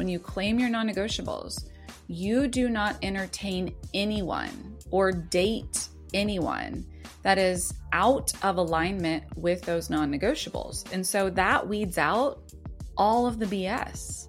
when you claim your non negotiables, you do not entertain anyone or date anyone that is out of alignment with those non negotiables. And so that weeds out all of the BS.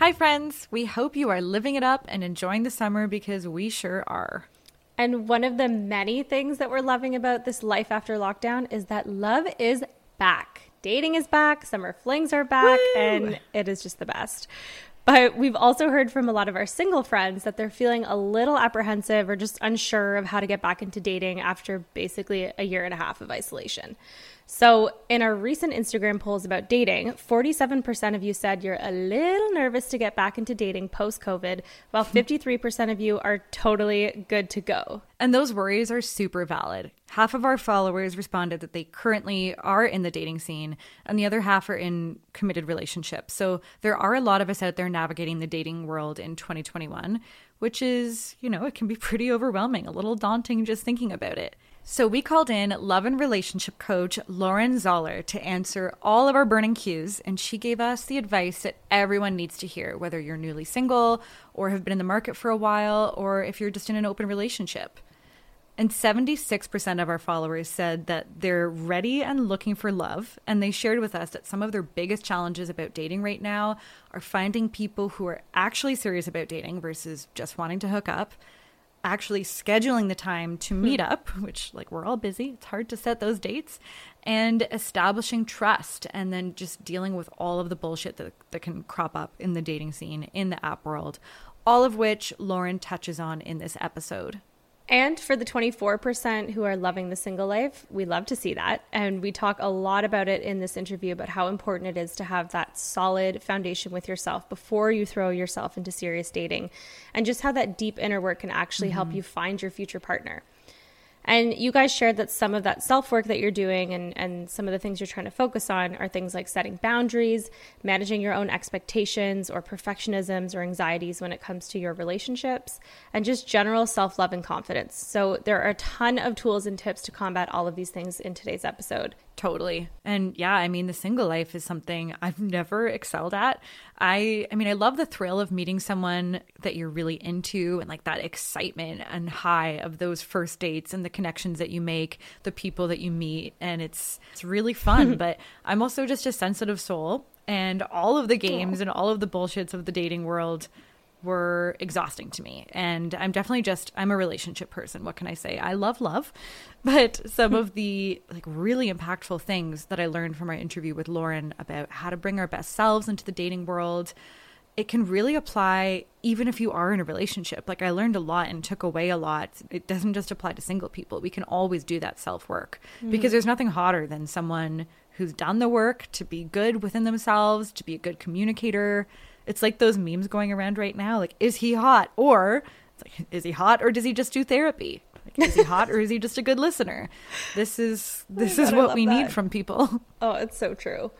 Hi, friends. We hope you are living it up and enjoying the summer because we sure are. And one of the many things that we're loving about this life after lockdown is that love is back. Dating is back, summer flings are back, Woo! and it is just the best. But we've also heard from a lot of our single friends that they're feeling a little apprehensive or just unsure of how to get back into dating after basically a year and a half of isolation. So, in our recent Instagram polls about dating, 47% of you said you're a little nervous to get back into dating post COVID, while 53% of you are totally good to go. And those worries are super valid. Half of our followers responded that they currently are in the dating scene, and the other half are in committed relationships. So, there are a lot of us out there navigating the dating world in 2021, which is, you know, it can be pretty overwhelming, a little daunting just thinking about it. So we called in love and relationship coach Lauren Zoller to answer all of our burning cues, and she gave us the advice that everyone needs to hear, whether you're newly single or have been in the market for a while, or if you're just in an open relationship. And 76% of our followers said that they're ready and looking for love. And they shared with us that some of their biggest challenges about dating right now are finding people who are actually serious about dating versus just wanting to hook up actually scheduling the time to hmm. meet up, which, like, we're all busy. It's hard to set those dates, and establishing trust, and then just dealing with all of the bullshit that, that can crop up in the dating scene, in the app world, all of which Lauren touches on in this episode. And for the 24% who are loving the single life, we love to see that. And we talk a lot about it in this interview about how important it is to have that solid foundation with yourself before you throw yourself into serious dating, and just how that deep inner work can actually mm-hmm. help you find your future partner. And you guys shared that some of that self work that you're doing and, and some of the things you're trying to focus on are things like setting boundaries, managing your own expectations or perfectionisms or anxieties when it comes to your relationships, and just general self love and confidence. So, there are a ton of tools and tips to combat all of these things in today's episode. Totally. And yeah, I mean the single life is something I've never excelled at. I I mean I love the thrill of meeting someone that you're really into and like that excitement and high of those first dates and the connections that you make, the people that you meet and it's it's really fun, but I'm also just a sensitive soul and all of the games and all of the bullshits of the dating world were exhausting to me. And I'm definitely just I'm a relationship person. What can I say? I love love. But some of the like really impactful things that I learned from our interview with Lauren about how to bring our best selves into the dating world, it can really apply even if you are in a relationship. Like I learned a lot and took away a lot. It doesn't just apply to single people. We can always do that self-work mm-hmm. because there's nothing hotter than someone who's done the work to be good within themselves, to be a good communicator, it's like those memes going around right now. Like, is he hot? Or like, is he hot or does he just do therapy? Like, is he hot or is he just a good listener? This is this oh is God, what we that. need from people. Oh, it's so true.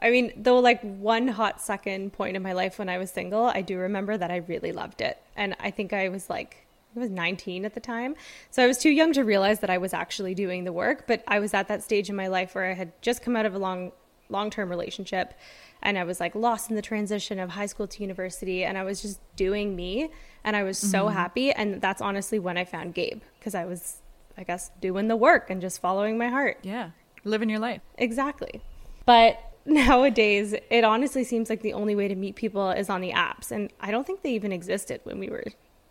I mean, though, like one hot second point in my life when I was single, I do remember that I really loved it. And I think I was like, I was 19 at the time. So I was too young to realize that I was actually doing the work. But I was at that stage in my life where I had just come out of a long, long term relationship and I was like lost in the transition of high school to university and I was just doing me and I was so mm-hmm. happy and that's honestly when I found Gabe because I was I guess doing the work and just following my heart. Yeah. Living your life. Exactly. But nowadays it honestly seems like the only way to meet people is on the apps and I don't think they even existed when we were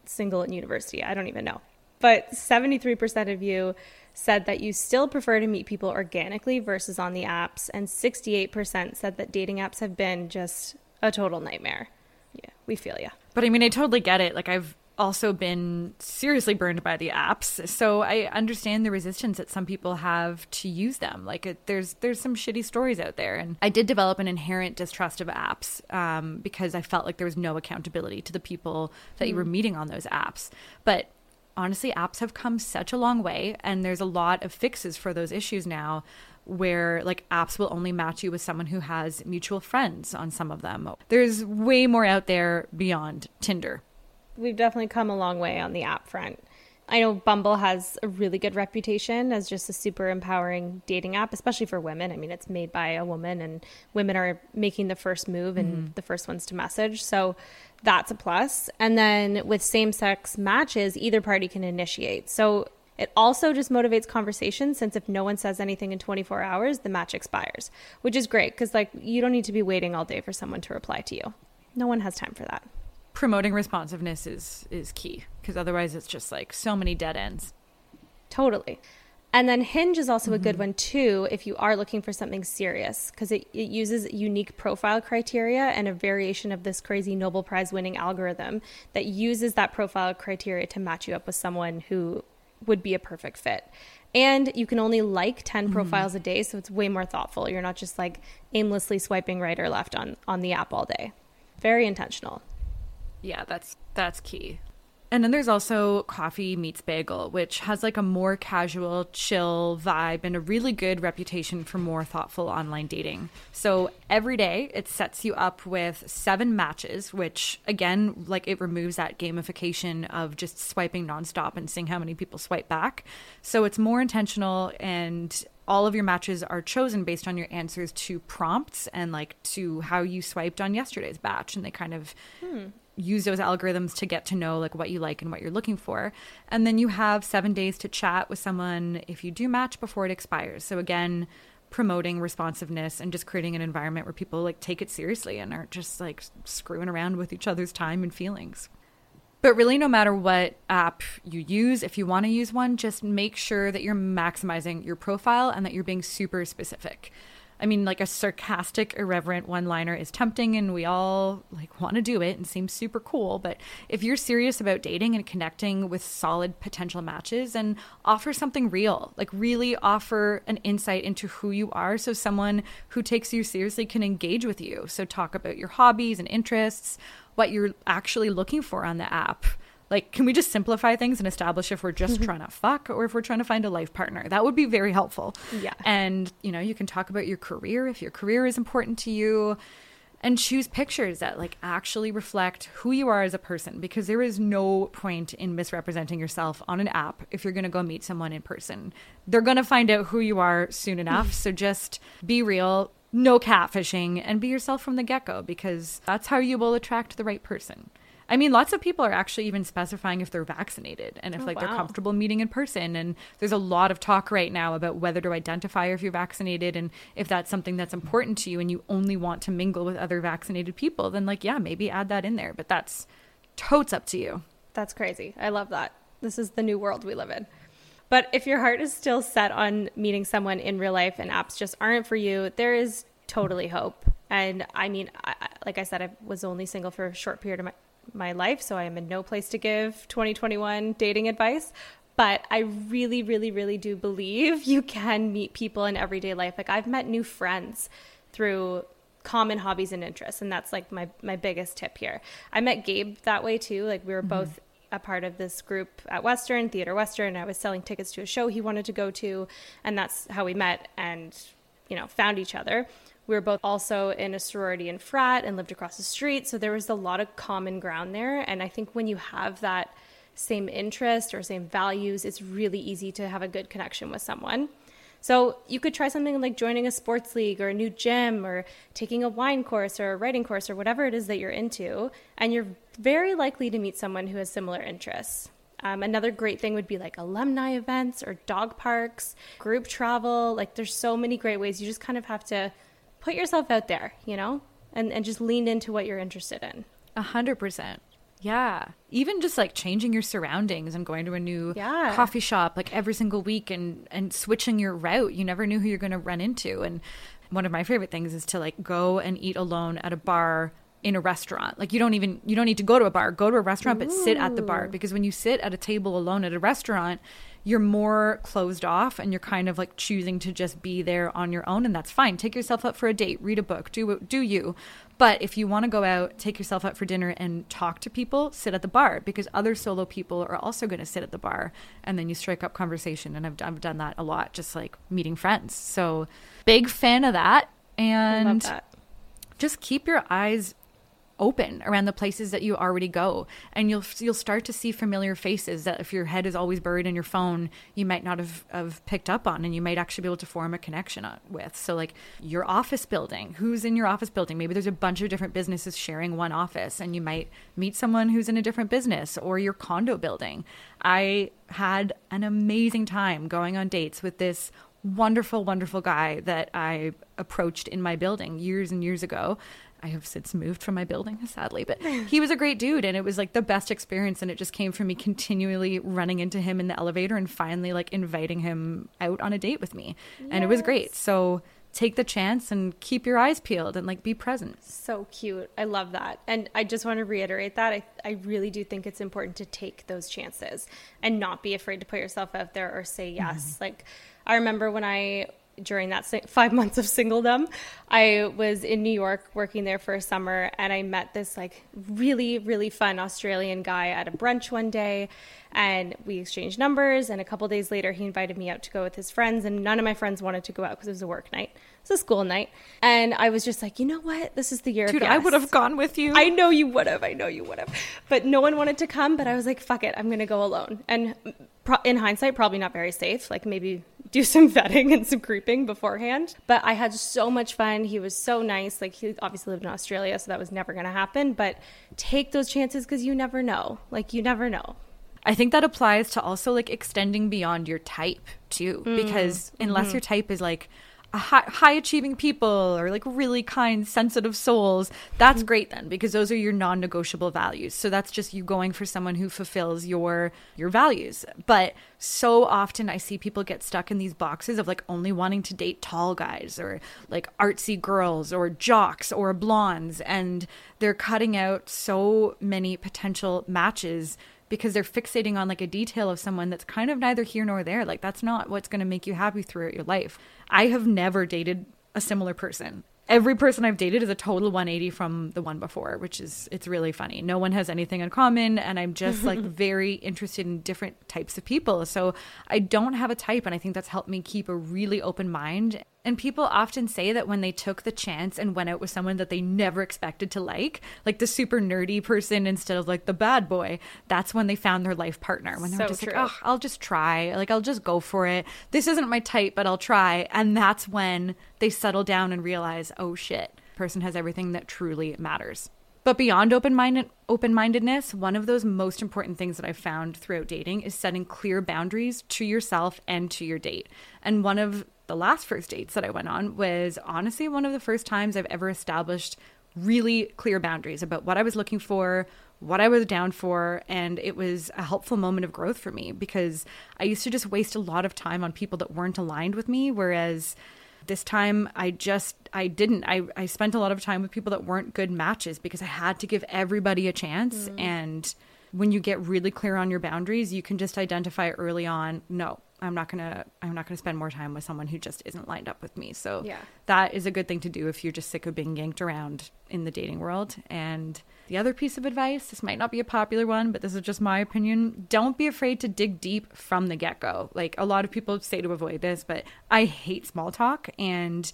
single in university. I don't even know. But 73% of you said that you still prefer to meet people organically versus on the apps, and 68% said that dating apps have been just a total nightmare. Yeah, we feel you. But I mean, I totally get it. Like, I've also been seriously burned by the apps, so I understand the resistance that some people have to use them. Like, it, there's there's some shitty stories out there, and I did develop an inherent distrust of apps um, because I felt like there was no accountability to the people that mm. you were hmm. meeting on those apps. But honestly, apps have come such a long way, and there's a lot of fixes for those issues now where like apps will only match you with someone who has mutual friends on some of them. There's way more out there beyond Tinder we've definitely come a long way on the app front. I know Bumble has a really good reputation as just a super empowering dating app, especially for women. I mean, it's made by a woman, and women are making the first move and mm-hmm. the first ones to message. So that's a plus. And then with same sex matches, either party can initiate. So it also just motivates conversation since if no one says anything in 24 hours, the match expires, which is great because, like, you don't need to be waiting all day for someone to reply to you. No one has time for that promoting responsiveness is is key because otherwise it's just like so many dead ends. Totally. And then Hinge is also mm-hmm. a good mm-hmm. one too if you are looking for something serious because it, it uses unique profile criteria and a variation of this crazy Nobel Prize winning algorithm that uses that profile criteria to match you up with someone who would be a perfect fit. And you can only like 10 mm-hmm. profiles a day, so it's way more thoughtful. You're not just like aimlessly swiping right or left on, on the app all day. Very intentional yeah, that's that's key. And then there's also Coffee Meets Bagel, which has like a more casual, chill vibe and a really good reputation for more thoughtful online dating. So every day it sets you up with seven matches, which again, like it removes that gamification of just swiping nonstop and seeing how many people swipe back. So it's more intentional and all of your matches are chosen based on your answers to prompts and like to how you swiped on yesterday's batch. And they kind of. Hmm use those algorithms to get to know like what you like and what you're looking for. And then you have seven days to chat with someone if you do match before it expires. So again promoting responsiveness and just creating an environment where people like take it seriously and aren't just like screwing around with each other's time and feelings. But really no matter what app you use if you want to use one just make sure that you're maximizing your profile and that you're being super specific I mean, like a sarcastic, irreverent one liner is tempting and we all like want to do it and seems super cool. But if you're serious about dating and connecting with solid potential matches and offer something real, like really offer an insight into who you are so someone who takes you seriously can engage with you. So talk about your hobbies and interests, what you're actually looking for on the app like, can we just simplify things and establish if we're just mm-hmm. trying to fuck or if we're trying to find a life partner? That would be very helpful. Yeah. And, you know, you can talk about your career if your career is important to you and choose pictures that like actually reflect who you are as a person because there is no point in misrepresenting yourself on an app if you're going to go meet someone in person. They're going to find out who you are soon enough. so just be real, no catfishing, and be yourself from the get go because that's how you will attract the right person. I mean, lots of people are actually even specifying if they're vaccinated and if oh, like wow. they're comfortable meeting in person. And there's a lot of talk right now about whether to identify if you're vaccinated and if that's something that's important to you and you only want to mingle with other vaccinated people, then like, yeah, maybe add that in there. But that's totes up to you. That's crazy. I love that. This is the new world we live in. But if your heart is still set on meeting someone in real life and apps just aren't for you, there is totally hope. And I mean, I, like I said, I was only single for a short period of my, my life, so I am in no place to give 2021 dating advice. But I really, really, really do believe you can meet people in everyday life. Like I've met new friends through common hobbies and interests, and that's like my my biggest tip here. I met Gabe that way too. Like we were mm-hmm. both a part of this group at Western Theater Western. I was selling tickets to a show he wanted to go to, and that's how we met and you know found each other. We were both also in a sorority and frat and lived across the street. So there was a lot of common ground there. And I think when you have that same interest or same values, it's really easy to have a good connection with someone. So you could try something like joining a sports league or a new gym or taking a wine course or a writing course or whatever it is that you're into. And you're very likely to meet someone who has similar interests. Um, another great thing would be like alumni events or dog parks, group travel. Like there's so many great ways. You just kind of have to put yourself out there, you know, and, and just lean into what you're interested in. A hundred percent. Yeah. Even just like changing your surroundings and going to a new yeah. coffee shop like every single week and and switching your route. You never knew who you're going to run into. And one of my favorite things is to like go and eat alone at a bar in a restaurant. Like you don't even you don't need to go to a bar. Go to a restaurant but sit at the bar because when you sit at a table alone at a restaurant, you're more closed off and you're kind of like choosing to just be there on your own and that's fine. Take yourself out for a date, read a book, do do you. But if you want to go out, take yourself out for dinner and talk to people, sit at the bar because other solo people are also going to sit at the bar and then you strike up conversation and I've I've done that a lot just like meeting friends. So big fan of that and just keep your eyes open around the places that you already go. And you'll you'll start to see familiar faces that if your head is always buried in your phone you might not have, have picked up on and you might actually be able to form a connection uh, with. So like your office building who's in your office building? Maybe there's a bunch of different businesses sharing one office and you might meet someone who's in a different business or your condo building. I had an amazing time going on dates with this wonderful, wonderful guy that I approached in my building years and years ago. I have since moved from my building, sadly, but he was a great dude and it was like the best experience. And it just came from me continually running into him in the elevator and finally like inviting him out on a date with me. And it was great. So take the chance and keep your eyes peeled and like be present. So cute. I love that. And I just want to reiterate that. I, I really do think it's important to take those chances and not be afraid to put yourself out there or say yes. Mm-hmm. Like, I remember when I, during that five months of singledom, I was in New York working there for a summer and I met this like really, really fun Australian guy at a brunch one day and we exchanged numbers and a couple days later he invited me out to go with his friends and none of my friends wanted to go out because it was a work night it was a school night and i was just like you know what this is the year Dude, I would have gone with you. I know you would have. I know you would have. But no one wanted to come. But I was like, fuck it. I'm going to go alone. And pro- in hindsight, probably not very safe. Like maybe do some vetting and some creeping beforehand. But I had so much fun. He was so nice. Like he obviously lived in Australia, so that was never going to happen. But take those chances because you never know. Like you never know. I think that applies to also like extending beyond your type too, mm. because unless mm-hmm. your type is like high, high achieving people or like really kind, sensitive souls, that's mm-hmm. great then because those are your non-negotiable values. So that's just you going for someone who fulfills your your values. But so often I see people get stuck in these boxes of like only wanting to date tall guys or like artsy girls or jocks or blondes and they're cutting out so many potential matches because they're fixating on like a detail of someone that's kind of neither here nor there. Like that's not what's going to make you happy throughout your life. I have never dated a similar person. Every person I've dated is a total 180 from the one before, which is it's really funny. No one has anything in common and I'm just like very interested in different types of people. So I don't have a type and I think that's helped me keep a really open mind. And people often say that when they took the chance and went out with someone that they never expected to like, like the super nerdy person instead of like the bad boy, that's when they found their life partner. When they were So just true. like, oh, I'll just try. Like, I'll just go for it. This isn't my type, but I'll try. And that's when they settle down and realize, oh shit, person has everything that truly matters. But beyond open minded open mindedness, one of those most important things that I've found throughout dating is setting clear boundaries to yourself and to your date. And one of the last first dates that I went on was honestly one of the first times I've ever established really clear boundaries about what I was looking for, what I was down for, and it was a helpful moment of growth for me because I used to just waste a lot of time on people that weren't aligned with me whereas this time I just I didn't. I, I spent a lot of time with people that weren't good matches because I had to give everybody a chance mm. and when you get really clear on your boundaries, you can just identify early on, no, I'm not going to I'm not going to spend more time with someone who just isn't lined up with me. So Yeah. that is a good thing to do if you're just sick of being yanked around in the dating world. And the other piece of advice, this might not be a popular one, but this is just my opinion. Don't be afraid to dig deep from the get go. Like a lot of people say to avoid this, but I hate small talk and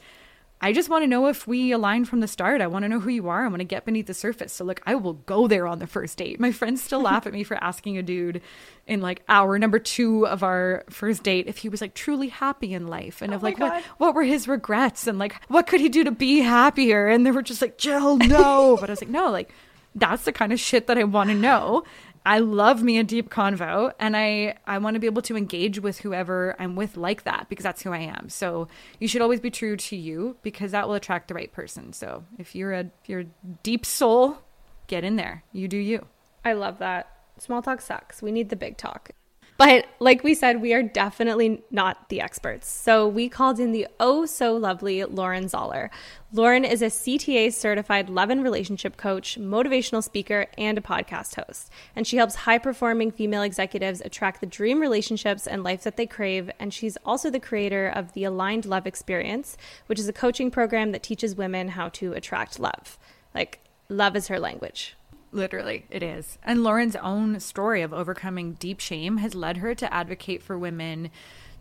I just want to know if we align from the start. I want to know who you are. I want to get beneath the surface. So, look, I will go there on the first date. My friends still laugh at me for asking a dude in like hour number two of our first date if he was like truly happy in life and oh of my like what what were his regrets and like what could he do to be happier. And they were just like, Jill, no. but I was like, no, like, that's the kind of shit that I want to know. I love me a deep convo and I I want to be able to engage with whoever I'm with like that because that's who I am. So you should always be true to you because that will attract the right person. So if you're a if you're a deep soul, get in there. You do you. I love that. Small talk sucks. We need the big talk. But like we said, we are definitely not the experts. So we called in the oh so lovely Lauren Zoller. Lauren is a CTA certified love and relationship coach, motivational speaker, and a podcast host. And she helps high performing female executives attract the dream relationships and life that they crave. And she's also the creator of the Aligned Love Experience, which is a coaching program that teaches women how to attract love. Like, love is her language. Literally, it is. And Lauren's own story of overcoming deep shame has led her to advocate for women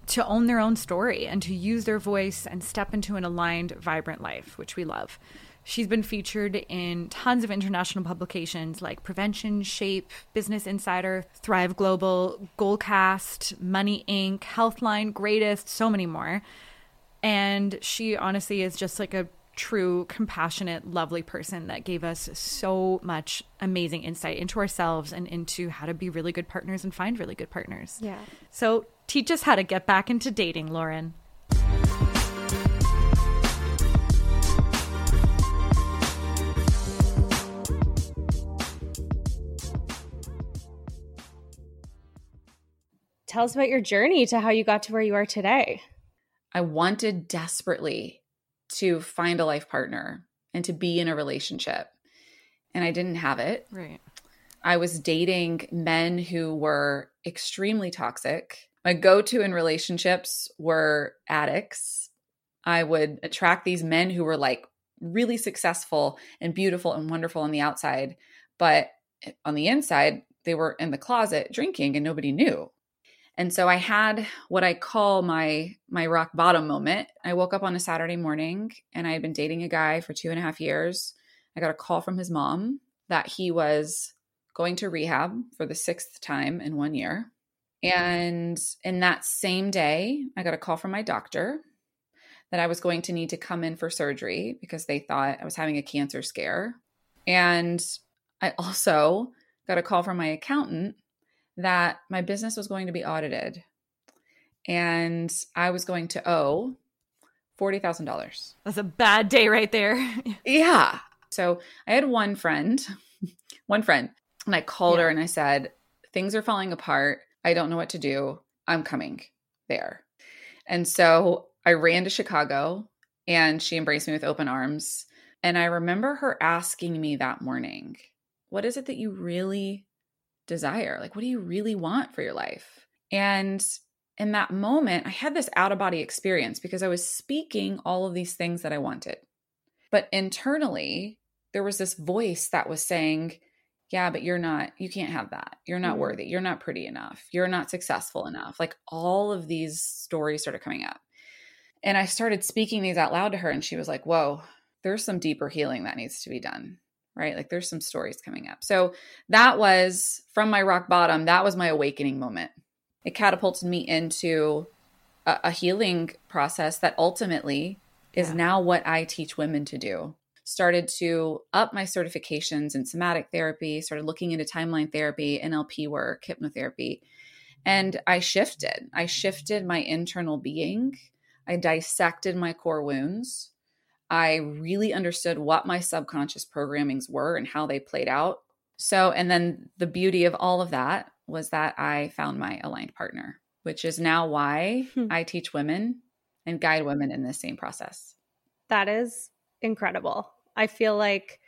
to own their own story and to use their voice and step into an aligned, vibrant life, which we love. She's been featured in tons of international publications like Prevention, Shape, Business Insider, Thrive Global, Goalcast, Money Inc., Healthline, Greatest, so many more. And she honestly is just like a true, compassionate, lovely person that gave us so much amazing insight into ourselves and into how to be really good partners and find really good partners. Yeah. So teach us how to get back into dating, Lauren. Tell us about your journey to how you got to where you are today. I wanted desperately to find a life partner and to be in a relationship. And I didn't have it. Right. I was dating men who were extremely toxic. My go to in relationships were addicts. I would attract these men who were like really successful and beautiful and wonderful on the outside. But on the inside, they were in the closet drinking and nobody knew. And so I had what I call my my rock bottom moment. I woke up on a Saturday morning and I had been dating a guy for two and a half years. I got a call from his mom that he was going to rehab for the sixth time in one year. And in that same day, I got a call from my doctor that I was going to need to come in for surgery because they thought I was having a cancer scare. And I also got a call from my accountant that my business was going to be audited and I was going to owe $40,000. That's a bad day right there. yeah. So I had one friend, one friend, and I called yeah. her and I said, Things are falling apart. I don't know what to do. I'm coming there. And so I ran to Chicago and she embraced me with open arms. And I remember her asking me that morning, What is it that you really desire? Like, what do you really want for your life? And in that moment, I had this out of body experience because I was speaking all of these things that I wanted. But internally, there was this voice that was saying, yeah, but you're not, you can't have that. You're not mm-hmm. worthy. You're not pretty enough. You're not successful enough. Like all of these stories started coming up. And I started speaking these out loud to her, and she was like, whoa, there's some deeper healing that needs to be done right? Like there's some stories coming up. So that was from my rock bottom, that was my awakening moment. It catapulted me into a, a healing process that ultimately is yeah. now what I teach women to do. Started to up my certifications in somatic therapy, started looking into timeline therapy, NLP work, hypnotherapy. And I shifted. I shifted my internal being. I dissected my core wounds I really understood what my subconscious programmings were and how they played out. So, and then the beauty of all of that was that I found my aligned partner, which is now why hmm. I teach women and guide women in this same process. That is incredible. I feel like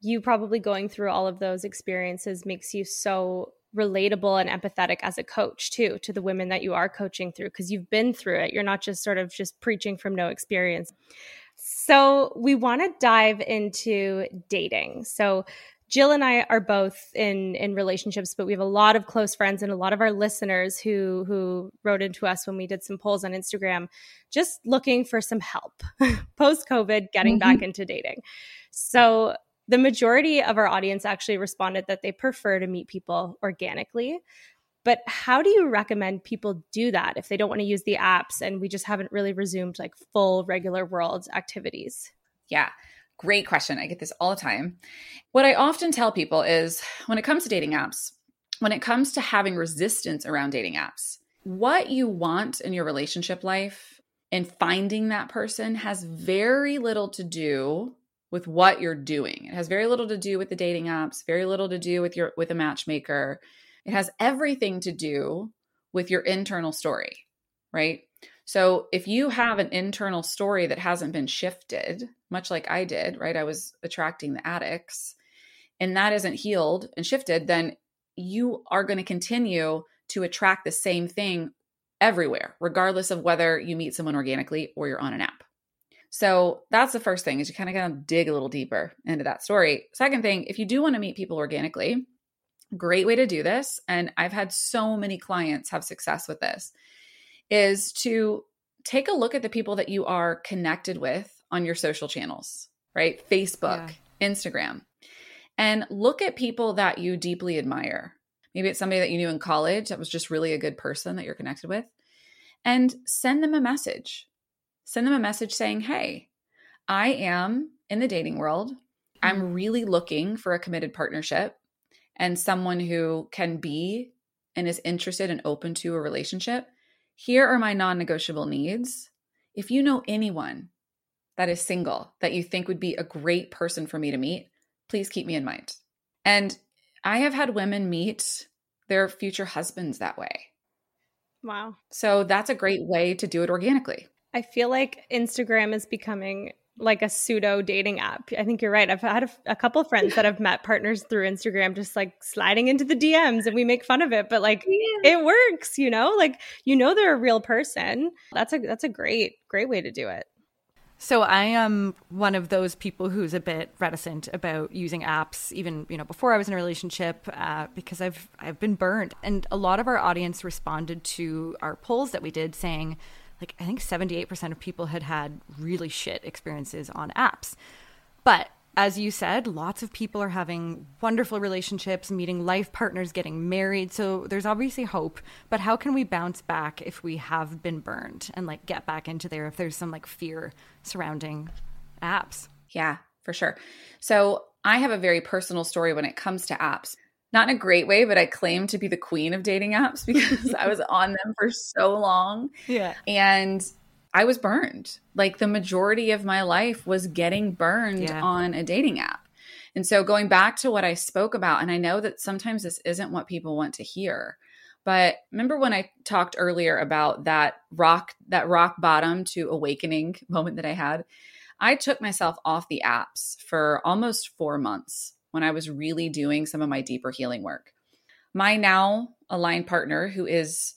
you probably going through all of those experiences makes you so relatable and empathetic as a coach too to the women that you are coaching through because you've been through it. You're not just sort of just preaching from no experience. So, we want to dive into dating. So, Jill and I are both in in relationships, but we have a lot of close friends and a lot of our listeners who who wrote into us when we did some polls on Instagram, just looking for some help post COVID, getting mm-hmm. back into dating. So the majority of our audience actually responded that they prefer to meet people organically. But how do you recommend people do that if they don't want to use the apps and we just haven't really resumed like full regular world activities? Yeah. Great question. I get this all the time. What I often tell people is when it comes to dating apps, when it comes to having resistance around dating apps, what you want in your relationship life and finding that person has very little to do with what you're doing. It has very little to do with the dating apps, very little to do with your with a matchmaker. It has everything to do with your internal story, right? So if you have an internal story that hasn't been shifted, much like I did, right? I was attracting the addicts and that isn't healed and shifted, then you are going to continue to attract the same thing everywhere, regardless of whether you meet someone organically or you're on an app. So that's the first thing is you kind of got to dig a little deeper into that story. Second thing, if you do want to meet people organically, great way to do this, and I've had so many clients have success with this, is to take a look at the people that you are connected with on your social channels, right? Facebook, yeah. Instagram, and look at people that you deeply admire. Maybe it's somebody that you knew in college that was just really a good person that you're connected with, and send them a message. Send them a message saying, Hey, I am in the dating world. I'm mm-hmm. really looking for a committed partnership and someone who can be and is interested and open to a relationship. Here are my non negotiable needs. If you know anyone that is single that you think would be a great person for me to meet, please keep me in mind. And I have had women meet their future husbands that way. Wow. So that's a great way to do it organically. I feel like Instagram is becoming like a pseudo dating app. I think you're right. I've had a, a couple friends that have met partners through Instagram, just like sliding into the DMs, and we make fun of it, but like yeah. it works, you know. Like you know they're a real person. That's a that's a great great way to do it. So I am one of those people who's a bit reticent about using apps, even you know before I was in a relationship, uh, because I've I've been burned, and a lot of our audience responded to our polls that we did, saying like I think 78% of people had had really shit experiences on apps. But as you said, lots of people are having wonderful relationships, meeting life partners, getting married. So there's obviously hope. But how can we bounce back if we have been burned and like get back into there if there's some like fear surrounding apps? Yeah, for sure. So I have a very personal story when it comes to apps not in a great way, but I claim to be the queen of dating apps because I was on them for so long. Yeah. And I was burned. Like the majority of my life was getting burned yeah. on a dating app. And so going back to what I spoke about, and I know that sometimes this isn't what people want to hear. But remember when I talked earlier about that rock that rock bottom to awakening moment that I had? I took myself off the apps for almost 4 months when I was really doing some of my deeper healing work. My now aligned partner, who is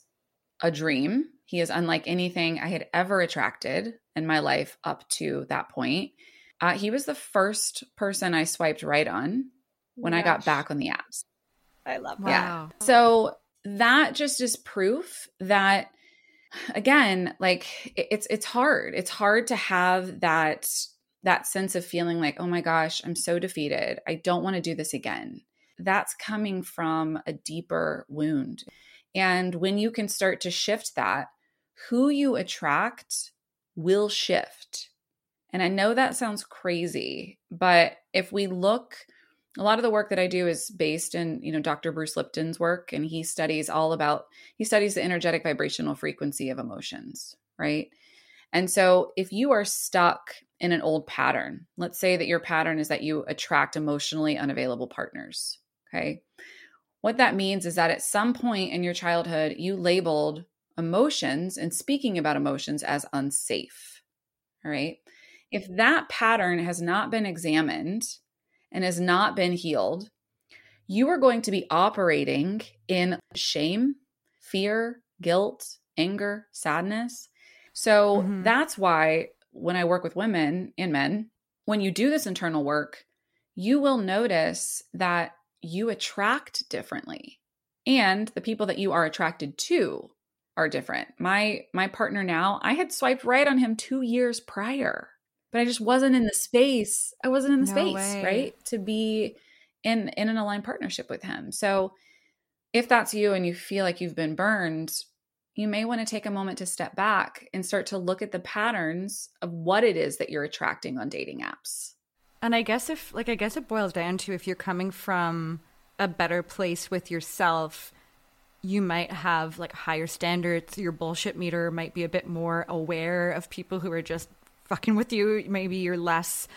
a dream, he is unlike anything I had ever attracted in my life up to that point. Uh, he was the first person I swiped right on when Gosh. I got back on the apps. I love that. Yeah. So that just is proof that again like it's it's hard it's hard to have that that sense of feeling like, oh my gosh, I'm so defeated. I don't want to do this again. That's coming from a deeper wound. And when you can start to shift that, who you attract will shift. And I know that sounds crazy, but if we look, a lot of the work that I do is based in, you know, Dr. Bruce Lipton's work, and he studies all about, he studies the energetic vibrational frequency of emotions, right? And so if you are stuck in an old pattern. Let's say that your pattern is that you attract emotionally unavailable partners. Okay. What that means is that at some point in your childhood, you labeled emotions and speaking about emotions as unsafe. All right. If that pattern has not been examined and has not been healed, you are going to be operating in shame, fear, guilt, anger, sadness. So mm-hmm. that's why when I work with women and men, when you do this internal work, you will notice that you attract differently and the people that you are attracted to are different. My my partner now, I had swiped right on him 2 years prior, but I just wasn't in the space. I wasn't in the no space, way. right? To be in in an aligned partnership with him. So if that's you and you feel like you've been burned, you may want to take a moment to step back and start to look at the patterns of what it is that you're attracting on dating apps. And I guess if, like, I guess it boils down to if you're coming from a better place with yourself, you might have like higher standards. Your bullshit meter might be a bit more aware of people who are just fucking with you. Maybe you're less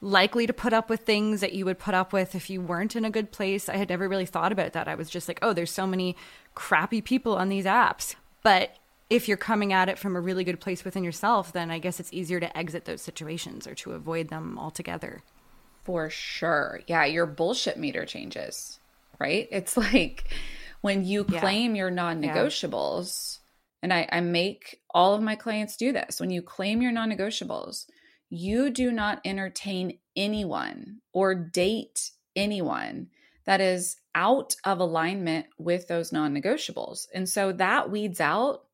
likely to put up with things that you would put up with if you weren't in a good place. I had never really thought about that. I was just like, oh, there's so many crappy people on these apps. But if you're coming at it from a really good place within yourself, then I guess it's easier to exit those situations or to avoid them altogether. For sure. Yeah, your bullshit meter changes, right? It's like when you claim yeah. your non negotiables, yeah. and I, I make all of my clients do this. When you claim your non negotiables, you do not entertain anyone or date anyone that is out of alignment with those non negotiables. And so that weeds out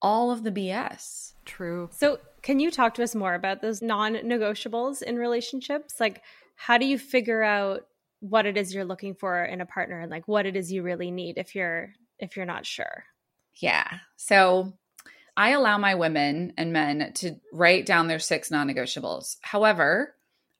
all of the BS. True. So, can you talk to us more about those non negotiables in relationships? Like, how do you figure out what it is you're looking for in a partner and like what it is you really need if you're if you're not sure? Yeah. So, I allow my women and men to write down their six non negotiables. However,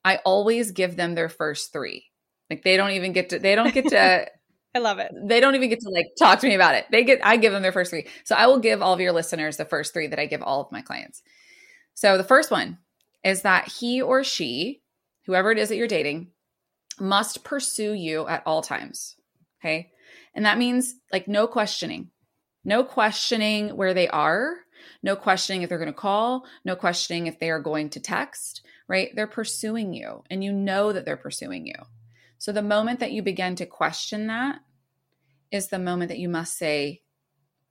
I always give them their first three. Like they don't even get to, they don't get to I love it. They don't even get to like talk to me about it. They get, I give them their first three. So I will give all of your listeners the first three that I give all of my clients. So the first one is that he or she, whoever it is that you're dating, must pursue you at all times. Okay. And that means like no questioning, no questioning where they are, no questioning if they're going to call, no questioning if they are going to text, right? They're pursuing you and you know that they're pursuing you. So the moment that you begin to question that is the moment that you must say,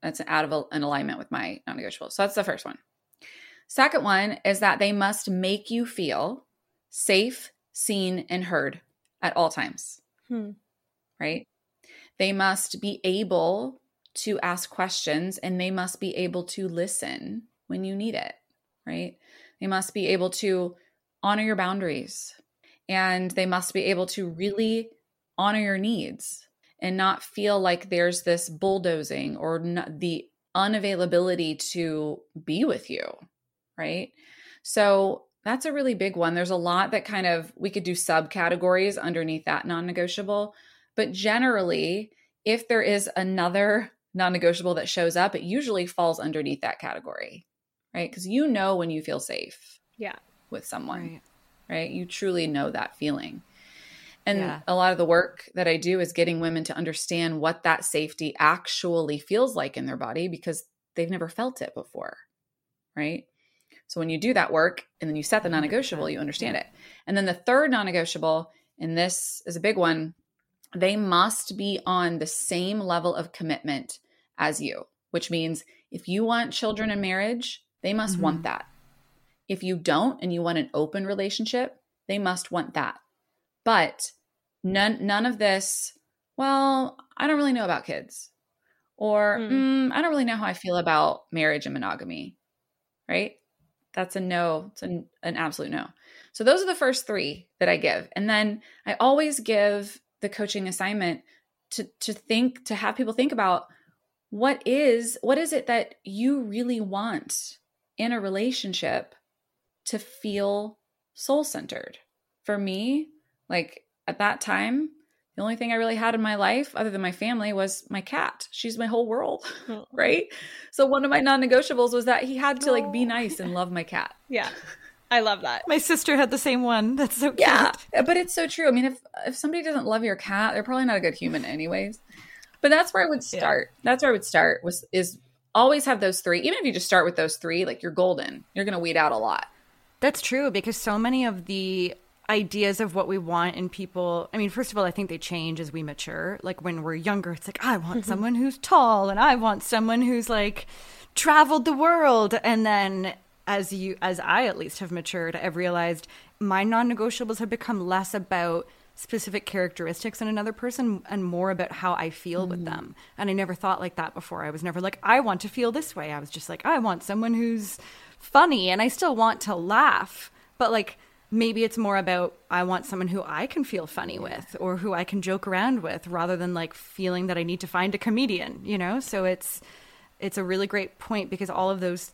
that's out of an alignment with my non negotiable. So that's the first one. Second one is that they must make you feel safe, seen, and heard at all times. Hmm. Right? They must be able to ask questions and they must be able to listen when you need it. Right? They must be able to honor your boundaries and they must be able to really honor your needs and not feel like there's this bulldozing or the unavailability to be with you right? So that's a really big one. There's a lot that kind of we could do subcategories underneath that non-negotiable but generally if there is another non-negotiable that shows up it usually falls underneath that category right? Because you know when you feel safe yeah. with someone. Right right? You truly know that feeling. And yeah. a lot of the work that I do is getting women to understand what that safety actually feels like in their body because they've never felt it before, right? So when you do that work and then you set the non negotiable, you understand it. And then the third non negotiable, and this is a big one, they must be on the same level of commitment as you, which means if you want children in marriage, they must mm-hmm. want that. If you don't and you want an open relationship, they must want that. But none none of this, well, I don't really know about kids. Or mm. Mm, I don't really know how I feel about marriage and monogamy. Right? That's a no. It's an, an absolute no. So those are the first three that I give. And then I always give the coaching assignment to to think to have people think about what is what is it that you really want in a relationship to feel soul centered. For me, like at that time, the only thing I really had in my life other than my family was my cat. She's my whole world, oh. right? So one of my non-negotiables was that he had to like be oh. nice and love my cat. Yeah. I love that. My sister had the same one. That's so cute. Yeah, but it's so true. I mean, if if somebody doesn't love your cat, they're probably not a good human anyways. But that's where I would start. Yeah. That's where I would start was is always have those three. Even if you just start with those three, like you're golden. You're going to weed out a lot. That's true because so many of the ideas of what we want in people i mean first of all i think they change as we mature. Like when we're younger it's like i want mm-hmm. someone who's tall and i want someone who's like traveled the world. And then as you as i at least have matured i've realized my non-negotiables have become less about specific characteristics in another person and more about how i feel mm. with them. And i never thought like that before. I was never like i want to feel this way. I was just like i want someone who's funny and I still want to laugh, but like maybe it's more about I want someone who I can feel funny with or who I can joke around with rather than like feeling that I need to find a comedian, you know? So it's it's a really great point because all of those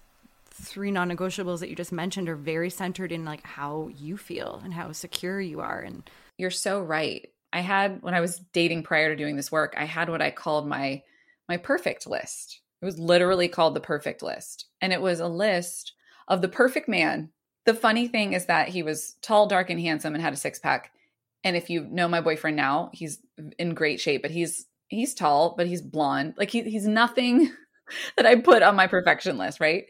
three non-negotiables that you just mentioned are very centered in like how you feel and how secure you are and you're so right. I had when I was dating prior to doing this work, I had what I called my my perfect list. It was literally called the perfect list. And it was a list of the perfect man the funny thing is that he was tall, dark, and handsome and had a six pack. And if you know my boyfriend now, he's in great shape, but he's he's tall, but he's blonde. Like he, he's nothing that I put on my perfection list, right?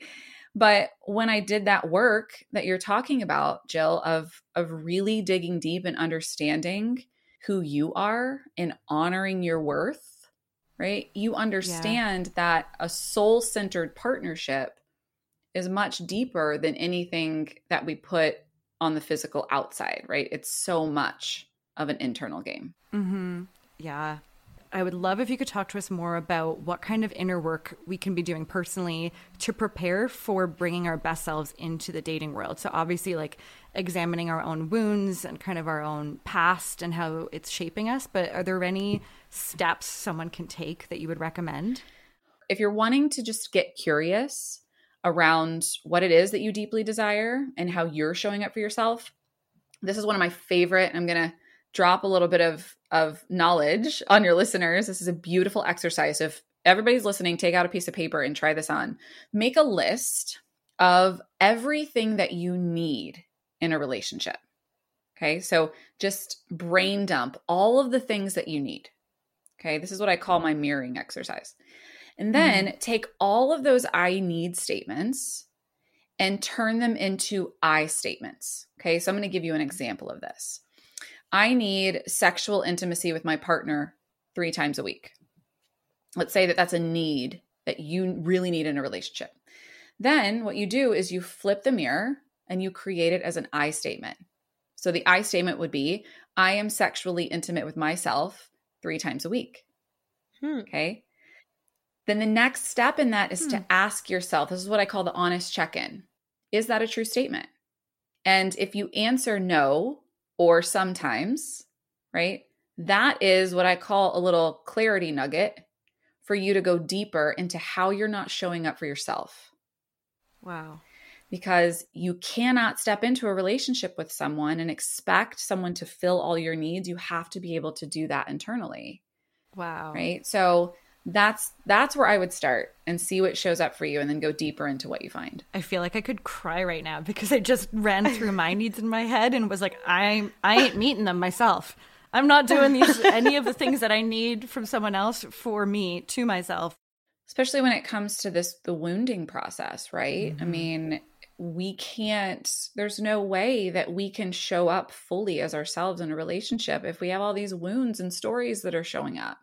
But when I did that work that you're talking about, Jill, of of really digging deep and understanding who you are and honoring your worth, right? You understand yeah. that a soul-centered partnership is much deeper than anything that we put on the physical outside, right? It's so much of an internal game. Mm-hmm. Yeah. I would love if you could talk to us more about what kind of inner work we can be doing personally to prepare for bringing our best selves into the dating world. So, obviously, like examining our own wounds and kind of our own past and how it's shaping us. But are there any steps someone can take that you would recommend? If you're wanting to just get curious around what it is that you deeply desire and how you're showing up for yourself, this is one of my favorite. I'm going to drop a little bit of of knowledge on your listeners. This is a beautiful exercise. If everybody's listening, take out a piece of paper and try this on. Make a list of everything that you need in a relationship. Okay, so just brain dump all of the things that you need. Okay, this is what I call my mirroring exercise. And then mm-hmm. take all of those I need statements and turn them into I statements. Okay, so I'm going to give you an example of this. I need sexual intimacy with my partner three times a week. Let's say that that's a need that you really need in a relationship. Then what you do is you flip the mirror and you create it as an I statement. So the I statement would be I am sexually intimate with myself three times a week. Hmm. Okay. Then the next step in that is hmm. to ask yourself this is what I call the honest check in. Is that a true statement? And if you answer no, or sometimes, right? That is what I call a little clarity nugget for you to go deeper into how you're not showing up for yourself. Wow. Because you cannot step into a relationship with someone and expect someone to fill all your needs. You have to be able to do that internally. Wow. Right? So that's that's where I would start and see what shows up for you and then go deeper into what you find. I feel like I could cry right now because I just ran through my needs in my head and was like I I ain't meeting them myself. I'm not doing these any of the things that I need from someone else for me to myself. Especially when it comes to this the wounding process, right? Mm-hmm. I mean, we can't there's no way that we can show up fully as ourselves in a relationship if we have all these wounds and stories that are showing up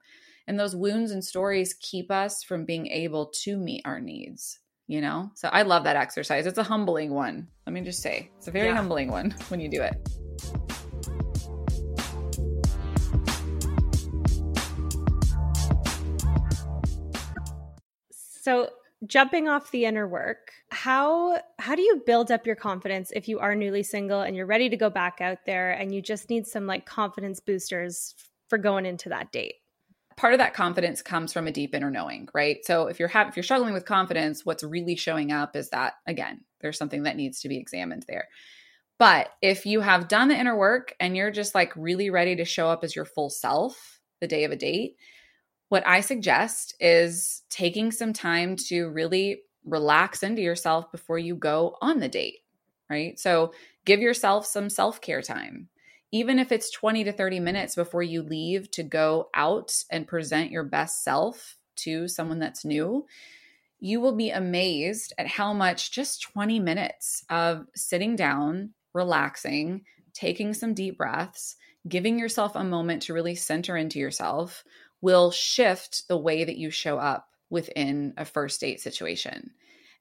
and those wounds and stories keep us from being able to meet our needs, you know? So I love that exercise. It's a humbling one. Let me just say, it's a very yeah. humbling one when you do it. So, jumping off the inner work, how how do you build up your confidence if you are newly single and you're ready to go back out there and you just need some like confidence boosters for going into that date? Part of that confidence comes from a deep inner knowing, right? So if you're ha- if you're struggling with confidence, what's really showing up is that again, there's something that needs to be examined there. But if you have done the inner work and you're just like really ready to show up as your full self the day of a date, what I suggest is taking some time to really relax into yourself before you go on the date, right? So give yourself some self-care time even if it's 20 to 30 minutes before you leave to go out and present your best self to someone that's new, you will be amazed at how much just 20 minutes of sitting down, relaxing, taking some deep breaths, giving yourself a moment to really center into yourself will shift the way that you show up within a first date situation.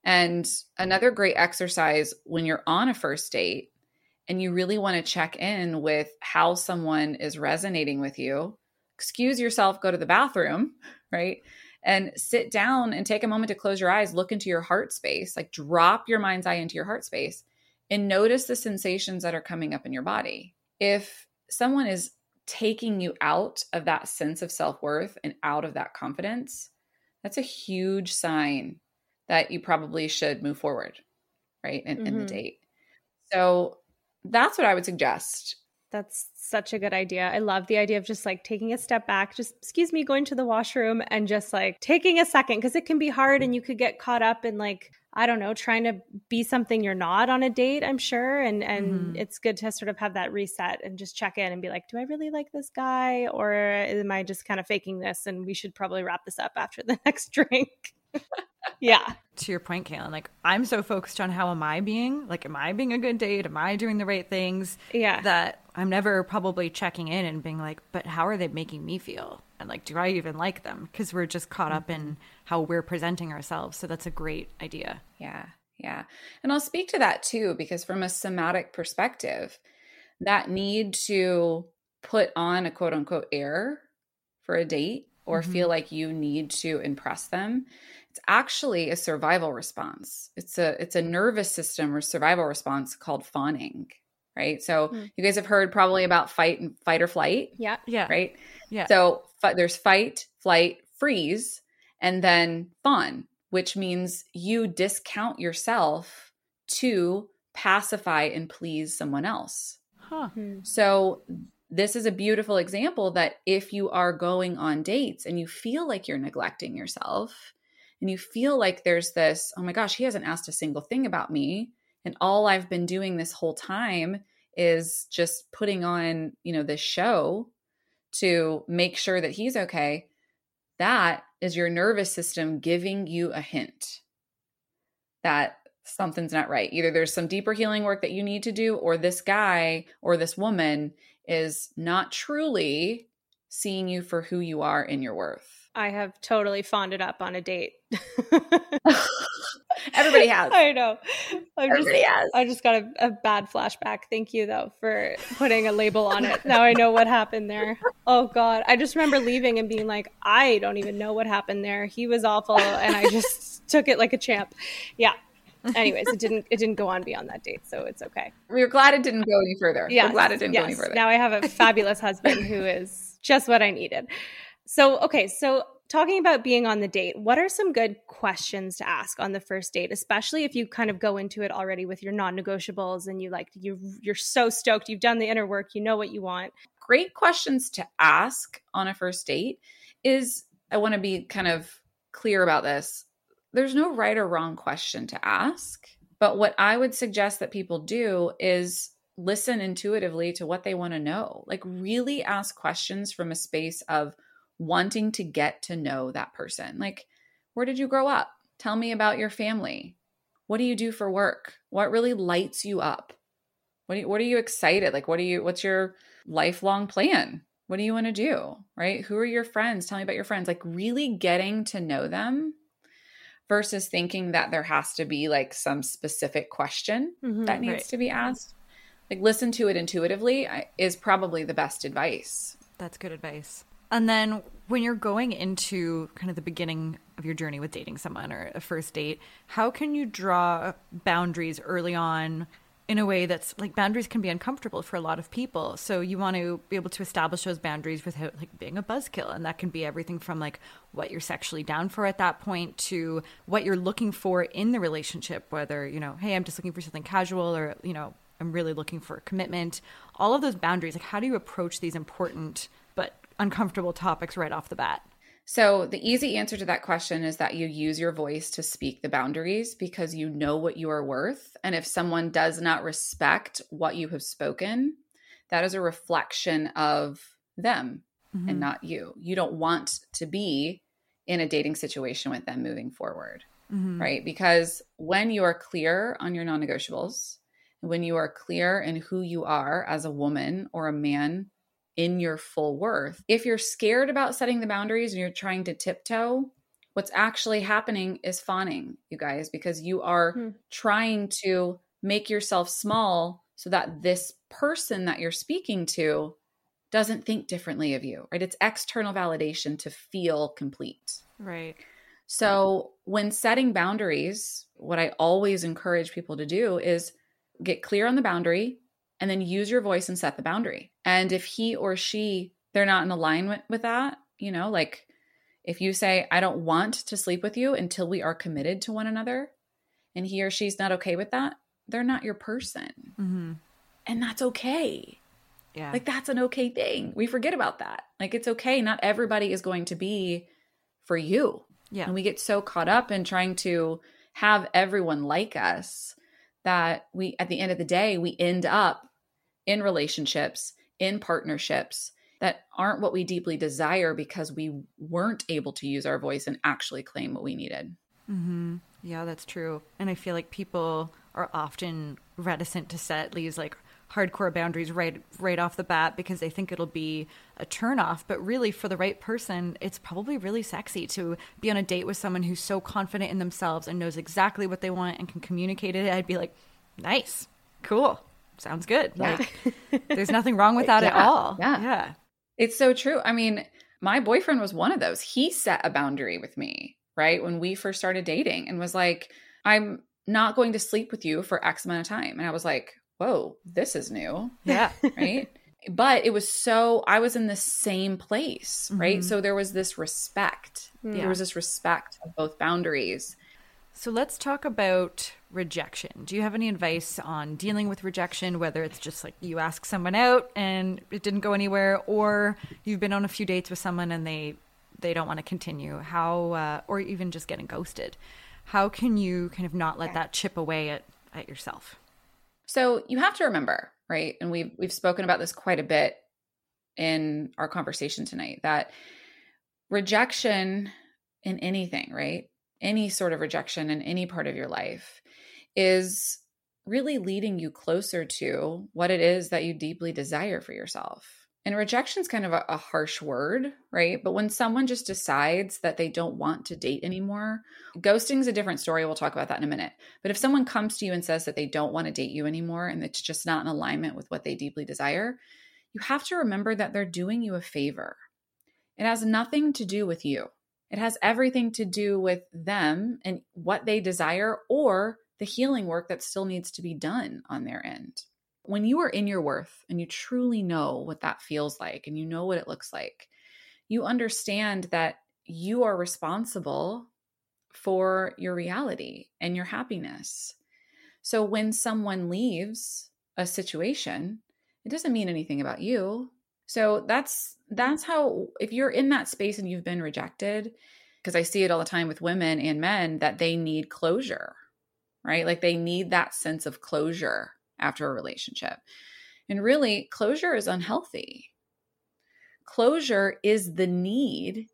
And another great exercise when you're on a first date and you really want to check in with how someone is resonating with you, excuse yourself, go to the bathroom, right? And sit down and take a moment to close your eyes, look into your heart space, like drop your mind's eye into your heart space and notice the sensations that are coming up in your body. If someone is taking you out of that sense of self worth and out of that confidence, that's a huge sign that you probably should move forward, right? In, mm-hmm. in the date. So that's what I would suggest. That's such a good idea. I love the idea of just like taking a step back, just excuse me, going to the washroom and just like taking a second because it can be hard and you could get caught up in like I don't know, trying to be something you're not on a date, I'm sure. And and mm-hmm. it's good to sort of have that reset and just check in and be like, do I really like this guy or am I just kind of faking this and we should probably wrap this up after the next drink? Yeah. To your point, Kaylin, like I'm so focused on how am I being? Like, am I being a good date? Am I doing the right things? Yeah. That I'm never probably checking in and being like, but how are they making me feel? And like, do I even like them? Because we're just caught up in mm-hmm. how we're presenting ourselves. So that's a great idea. Yeah. Yeah. And I'll speak to that too, because from a somatic perspective, that need to put on a quote unquote air for a date or mm-hmm. feel like you need to impress them it's actually a survival response. It's a it's a nervous system or survival response called fawning right? So mm. you guys have heard probably about fight and fight or flight yeah. Yeah. right? Yeah. So f- there's fight flight freeze and then fawn which means you discount yourself to pacify and please someone else. Huh. Hmm. so this is a beautiful example that if you are going on dates and you feel like you're neglecting yourself and you feel like there's this, oh my gosh, he hasn't asked a single thing about me. And all I've been doing this whole time is just putting on, you know, this show to make sure that he's okay. That is your nervous system giving you a hint that something's not right. Either there's some deeper healing work that you need to do, or this guy or this woman is not truly seeing you for who you are in your worth. I have totally fawned it up on a date. Everybody has. I know. I'm Everybody just, has. I just got a, a, bad flashback. Thank you, though, for putting a label on it. Now I know what happened there. Oh, God. I just remember leaving and being like, I don't even know what happened there. He was awful. And I just took it like a champ. Yeah anyways, it didn't it didn't go on beyond that date, so it's okay. We're glad it didn't go any further. Yeah, glad it didn't yes. go any further. Now I have a fabulous husband who is just what I needed. So okay, so talking about being on the date, what are some good questions to ask on the first date, especially if you kind of go into it already with your non-negotiables and you like you you're so stoked, you've done the inner work, you know what you want. Great questions to ask on a first date is I want to be kind of clear about this there's no right or wrong question to ask. But what I would suggest that people do is listen intuitively to what they want to know. Like, really ask questions from a space of wanting to get to know that person. Like, where did you grow up? Tell me about your family. What do you do for work? What really lights you up? What, you, what are you excited? Like, what do you, what's your lifelong plan? What do you want to do? Right? Who are your friends? Tell me about your friends. Like, really getting to know them versus thinking that there has to be like some specific question mm-hmm, that needs right. to be asked. Like listen to it intuitively is probably the best advice. That's good advice. And then when you're going into kind of the beginning of your journey with dating someone or a first date, how can you draw boundaries early on in a way that's like boundaries can be uncomfortable for a lot of people. So you want to be able to establish those boundaries without like being a buzzkill. And that can be everything from like what you're sexually down for at that point to what you're looking for in the relationship, whether, you know, hey, I'm just looking for something casual or, you know, I'm really looking for commitment. All of those boundaries, like how do you approach these important but uncomfortable topics right off the bat? So, the easy answer to that question is that you use your voice to speak the boundaries because you know what you are worth. And if someone does not respect what you have spoken, that is a reflection of them mm-hmm. and not you. You don't want to be in a dating situation with them moving forward, mm-hmm. right? Because when you are clear on your non negotiables, when you are clear in who you are as a woman or a man in your full worth. If you're scared about setting the boundaries and you're trying to tiptoe, what's actually happening is fawning, you guys, because you are hmm. trying to make yourself small so that this person that you're speaking to doesn't think differently of you, right? It's external validation to feel complete. Right. So, when setting boundaries, what I always encourage people to do is get clear on the boundary, and then use your voice and set the boundary. And if he or she they're not in alignment with that, you know, like if you say I don't want to sleep with you until we are committed to one another and he or she's not okay with that, they're not your person. Mm-hmm. And that's okay. Yeah. Like that's an okay thing. We forget about that. Like it's okay. Not everybody is going to be for you. Yeah. And we get so caught up in trying to have everyone like us that we, at the end of the day, we end up in relationships, in partnerships that aren't what we deeply desire because we weren't able to use our voice and actually claim what we needed. Mm-hmm. Yeah, that's true. And I feel like people are often reticent to set these like hardcore boundaries right right off the bat because they think it'll be a turnoff. But really, for the right person, it's probably really sexy to be on a date with someone who's so confident in themselves and knows exactly what they want and can communicate it. I'd be like, nice, cool, sounds good. Yeah. Like, there's nothing wrong with that at all. yeah. yeah, It's so true. I mean, my boyfriend was one of those. He set a boundary with me, right? When we first started dating and was like, I'm not going to sleep with you for X amount of time. And I was like, whoa, this is new, yeah, right? but it was so, I was in the same place, right? Mhm. So there was this respect. Yeah. There was this respect of both boundaries. So let's talk about rejection. Do you have any advice on dealing with rejection, whether it's just like you ask someone out and it didn't go anywhere, or you've been on a few dates with someone and they they don't want to continue? How, uh, or even just getting ghosted? How can you kind of not let that chip away at at yourself? So you have to remember, right? And we've we've spoken about this quite a bit in our conversation tonight that rejection in anything, right? Any sort of rejection in any part of your life is really leading you closer to what it is that you deeply desire for yourself. And rejection is kind of a, a harsh word, right? But when someone just decides that they don't want to date anymore, ghosting is a different story. We'll talk about that in a minute. But if someone comes to you and says that they don't want to date you anymore and it's just not in alignment with what they deeply desire, you have to remember that they're doing you a favor. It has nothing to do with you, it has everything to do with them and what they desire or the healing work that still needs to be done on their end. When you are in your worth and you truly know what that feels like and you know what it looks like, you understand that you are responsible for your reality and your happiness. So when someone leaves a situation, it doesn't mean anything about you. So that's that's how if you're in that space and you've been rejected because I see it all the time with women and men that they need closure. Right? Like they need that sense of closure after a relationship. And really, closure is unhealthy. Closure is the need,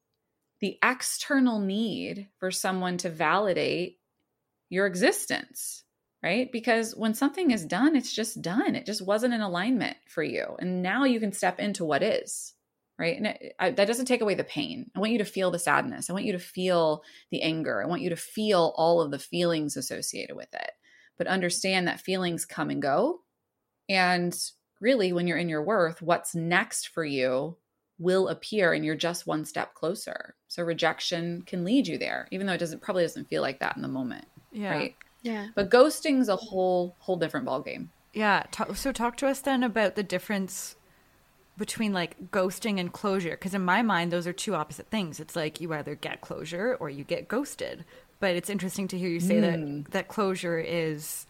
the external need for someone to validate your existence, right? Because when something is done, it's just done. It just wasn't in alignment for you. And now you can step into what is, right? And it, I, that doesn't take away the pain. I want you to feel the sadness. I want you to feel the anger. I want you to feel all of the feelings associated with it. But understand that feelings come and go. And really, when you're in your worth, what's next for you will appear and you're just one step closer. So rejection can lead you there, even though it doesn't probably doesn't feel like that in the moment. Yeah. Right. Yeah. But ghosting's a whole whole different ballgame. Yeah. Ta- so talk to us then about the difference between like ghosting and closure. Because in my mind, those are two opposite things. It's like you either get closure or you get ghosted. But it's interesting to hear you say Mm. that that closure is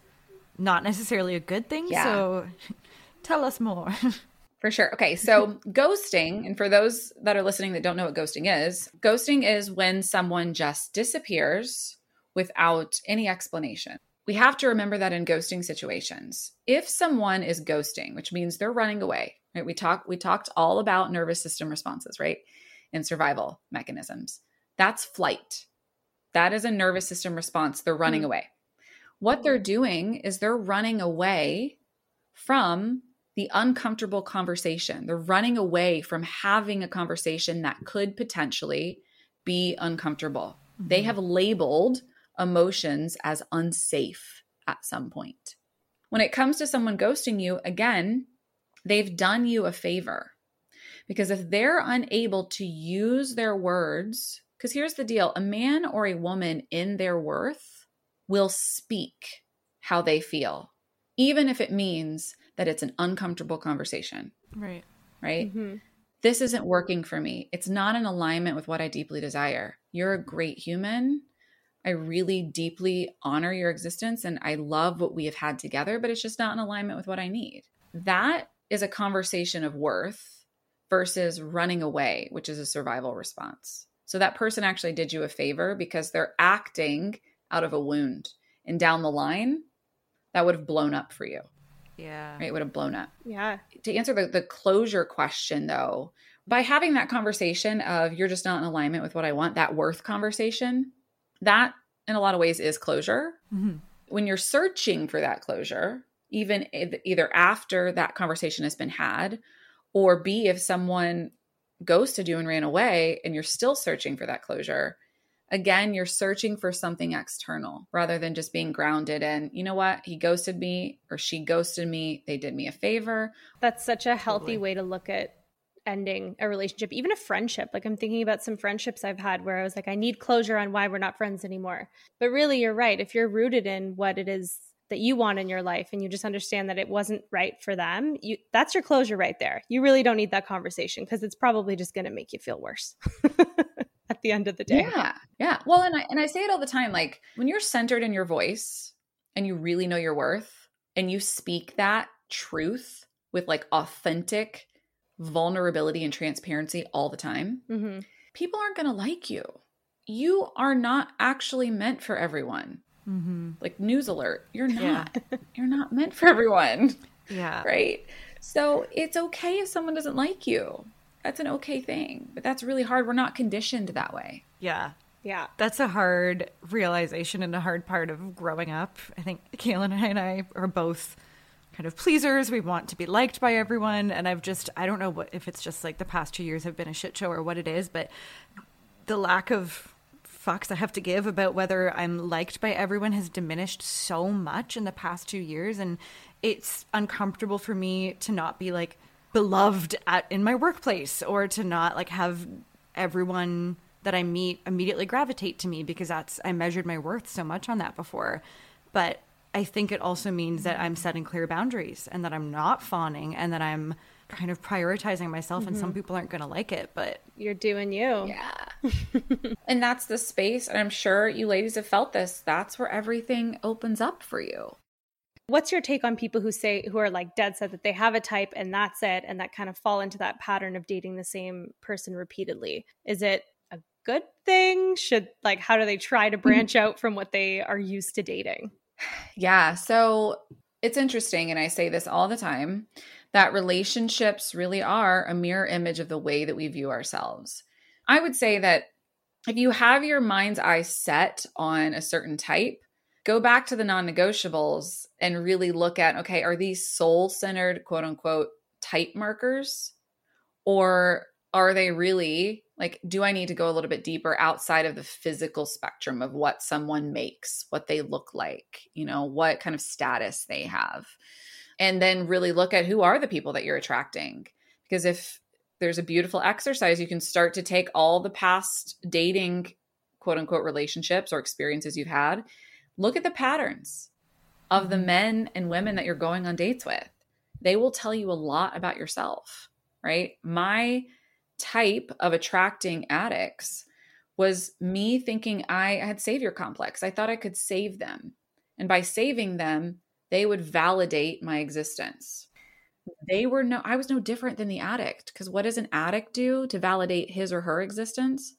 not necessarily a good thing. Yeah. So tell us more. For sure. Okay. So, ghosting, and for those that are listening that don't know what ghosting is, ghosting is when someone just disappears without any explanation. We have to remember that in ghosting situations, if someone is ghosting, which means they're running away, right? We talked we talked all about nervous system responses, right? And survival mechanisms. That's flight. That is a nervous system response. They're running mm-hmm. away. What they're doing is they're running away from the uncomfortable conversation. They're running away from having a conversation that could potentially be uncomfortable. They mm-hmm. have labeled emotions as unsafe at some point. When it comes to someone ghosting you, again, they've done you a favor. Because if they're unable to use their words, because here's the deal a man or a woman in their worth will speak how they feel, even if it means that it's an uncomfortable conversation, right. right? hmm This isn't working for me. It's not in alignment with what I deeply desire. You're a great human. I really deeply honor your existence and I love what we have had together, but it's just not in alignment with what I need. That is a conversation of worth versus running away, which is a survival response. So that person actually did you a favor because they're acting out of a wound. And down the line, that would have blown up for you. Yeah. Right? It would have blown up. Yeah. To answer the, the closure question, though, by having that conversation of you're just not in alignment with what I want, that worth conversation, that in a lot of ways is closure. Mm-hmm. When you're searching for that closure, even either after that conversation has been had, or B, if someone ghosted you and ran away and you're still searching for that closure, again, you're searching for something external rather than just being grounded in, you know what, he ghosted me or she ghosted me. They did me a favor. That's such a healthy totally. way to look at ending a relationship, even a friendship. Like I'm thinking about some friendships I've had where I was like, I need closure on why we're not friends anymore. But really, you're right. If you're rooted in what it is that you want in your life and you just understand that it wasn't right for them, you that's your closure right there. You really don't need that conversation because it's probably just going to make you feel worse. at the end of the day. Yeah. Yeah. Well, and I and I say it all the time like when you're centered in your voice and you really know your worth and you speak that truth with like authentic vulnerability and transparency all the time, mm-hmm. people aren't going to like you. You are not actually meant for everyone. Mm-hmm. Like news alert, you're not. Yeah. you're not meant for everyone. Yeah. Right. So it's okay if someone doesn't like you. That's an okay thing, but that's really hard. We're not conditioned that way. Yeah. Yeah. That's a hard realization and a hard part of growing up. I think Kaylin and I and I are both kind of pleasers. We want to be liked by everyone. And I've just, I don't know what, if it's just like the past two years have been a shit show or what it is, but the lack of fucks I have to give about whether I'm liked by everyone has diminished so much in the past two years. And it's uncomfortable for me to not be like beloved at, in my workplace or to not like have everyone that I meet immediately gravitate to me because that's, I measured my worth so much on that before. But I think it also means that I'm setting clear boundaries and that I'm not fawning and that I'm kind of prioritizing myself mm-hmm. and some mm-hmm. people aren't going to like it, but you're doing you. Yeah. and that's the space and I'm sure you ladies have felt this. That's where everything opens up for you. What's your take on people who say who are like dead set that they have a type and that's it and that kind of fall into that pattern of dating the same person repeatedly? Is it a good thing? Should like how do they try to branch out from what they are used to dating? Yeah. So it's interesting, and I say this all the time that relationships really are a mirror image of the way that we view ourselves. I would say that if you have your mind's eye set on a certain type, go back to the non negotiables and really look at okay, are these soul centered, quote unquote, type markers? Or are they really like do i need to go a little bit deeper outside of the physical spectrum of what someone makes what they look like you know what kind of status they have and then really look at who are the people that you're attracting because if there's a beautiful exercise you can start to take all the past dating quote unquote relationships or experiences you've had look at the patterns of the mm-hmm. men and women that you're going on dates with they will tell you a lot about yourself right my type of attracting addicts was me thinking I had savior complex. I thought I could save them. And by saving them, they would validate my existence. They were no I was no different than the addict because what does an addict do to validate his or her existence?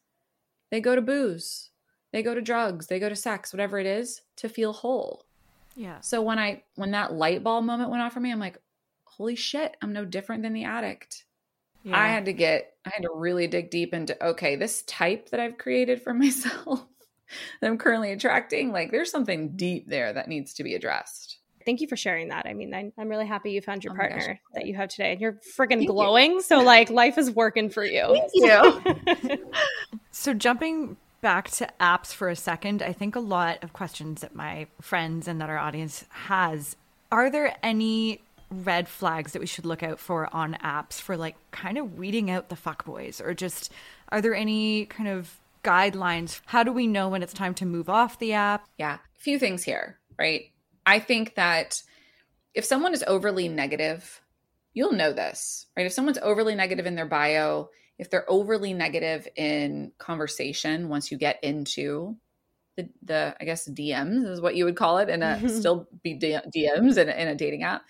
They go to booze. They go to drugs, they go to sex, whatever it is to feel whole. Yeah. So when I when that light bulb moment went off for me, I'm like, holy shit, I'm no different than the addict. Yeah. I had to get, I had to really dig deep into, okay, this type that I've created for myself that I'm currently attracting, like there's something deep there that needs to be addressed. Thank you for sharing that. I mean, I'm, I'm really happy you found your oh partner that you have today. And you're friggin' glowing. You. So, like, life is working for you. Thank you. so, jumping back to apps for a second, I think a lot of questions that my friends and that our audience has are there any red flags that we should look out for on apps for like kind of weeding out the fuckboys or just are there any kind of guidelines how do we know when it's time to move off the app yeah a few things here right i think that if someone is overly negative you'll know this right if someone's overly negative in their bio if they're overly negative in conversation once you get into the, the i guess dms is what you would call it and still be dms in, in a dating app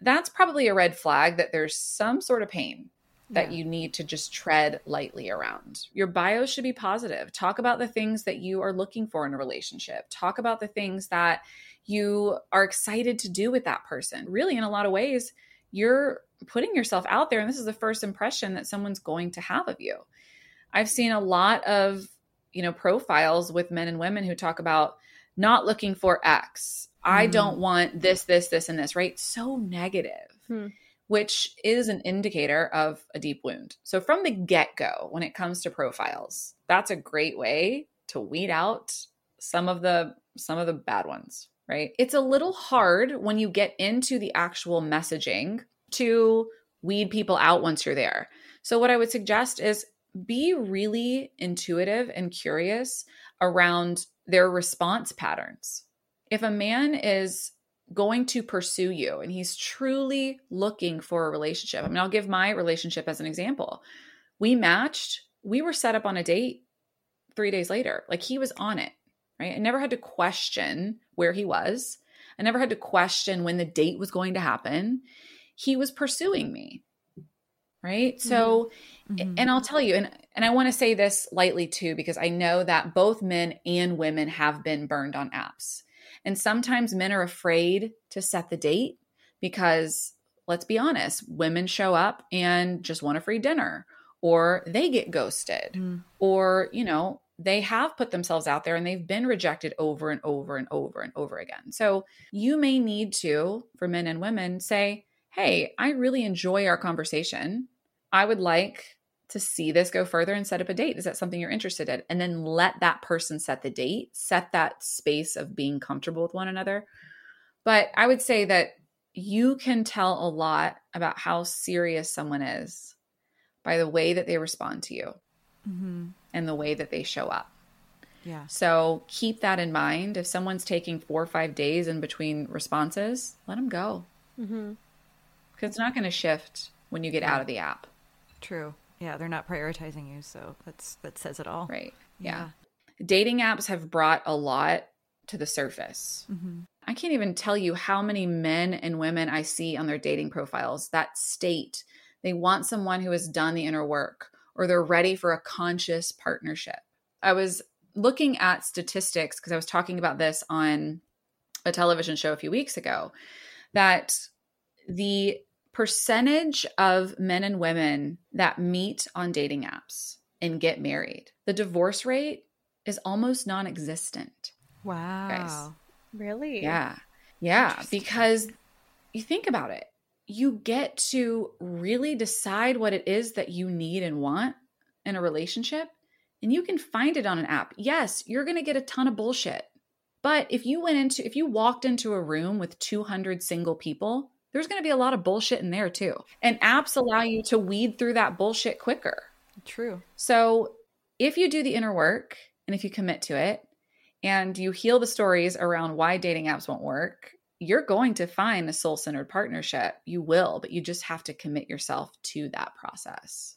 that's probably a red flag that there's some sort of pain that yeah. you need to just tread lightly around. Your bio should be positive. Talk about the things that you are looking for in a relationship. Talk about the things that you are excited to do with that person. Really, in a lot of ways, you're putting yourself out there, and this is the first impression that someone's going to have of you. I've seen a lot of, you know, profiles with men and women who talk about not looking for X. Mm. I don't want this, this, this, and this, right? So negative. Hmm which is an indicator of a deep wound. So, from the get go, when it comes to profiles, that's a great way to weed out some of the some of the bad ones right it's a little hard when you get into the actual messaging to weed people out once you're there so what i would suggest is be really intuitive and curious around their response patterns if a man is going to pursue you and he's truly looking for a relationship. I mean, I'll give my relationship as an example. We matched, we were set up on a date three days later. Like he was on it, right? I never had to question where he was. I never had to question when the date was going to happen. He was pursuing me. Right. Mm-hmm. So, mm-hmm. and I'll tell you, and, and I want to say this lightly too, because I know that both men and women have been burned on apps. And sometimes men are afraid to set the date because let's be honest, women show up and just want a free dinner or they get ghosted mm. or, you know, they have put themselves out there and they've been rejected over and over and over and over again. So you may need to, for men and women, say, Hey, I really enjoy our conversation. I would like to see this go further and set up a date? Is that something you're interested in? And then let that person set the date, set that space of being comfortable with one another. But I would say that you can tell a lot about how serious someone is by the way that they respond to you mm-hmm. And the way that they show up. Yeah. So keep that in mind. If someone's taking four or five days in between responses, let them go. Mm-hmm. Because it's not going to shift when you get yeah. out of the app. True. Yeah, they're not prioritizing you, so that's that says it all. Right. Yeah. yeah. Dating apps have brought a lot to the surface. Mm-hmm. I can't even tell you how many men and women I see on their dating profiles that state they want someone who has done the inner work or they're ready for a conscious partnership. I was looking at statistics because I was talking about this on a television show a few weeks ago that the percentage of men and women that meet on dating apps and get married, the divorce rate is almost non existent. Wow. Guys. Really? Yeah. Yeah. Because you think about it, you get to really decide what it is that you need and want in a relationship, and you can find it on an app. Yes, you're going to get a ton of bullshit. But if you went into, if you walked into a room with 200 single people, there's going to be a lot of bullshit in there too. And apps allow you to weed through that bullshit quicker. True. So if you do the inner work and if you commit to it and you heal the stories around why dating apps won't work, you're going to find a soul centered partnership. You will, but you just have to commit yourself to that process.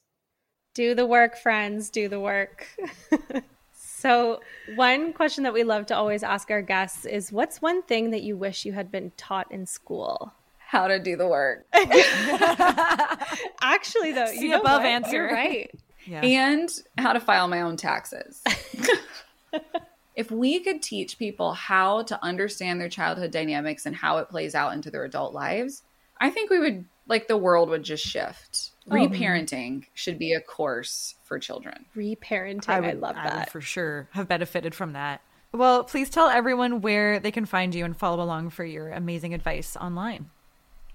Do the work, friends. Do the work. so, one question that we love to always ask our guests is what's one thing that you wish you had been taught in school? how to do the work. Actually, though, you know above what? answer. You're right. Yeah. And how to file my own taxes. If we could teach people how to understand their childhood dynamics and how it plays out into their adult lives, I think we would like the world would just shift. Oh. Reparenting should be a course for children. Reparenting, I, would, I love that. I would for sure have benefited from that. Well, please tell everyone where they can find you and follow along for your amazing advice online.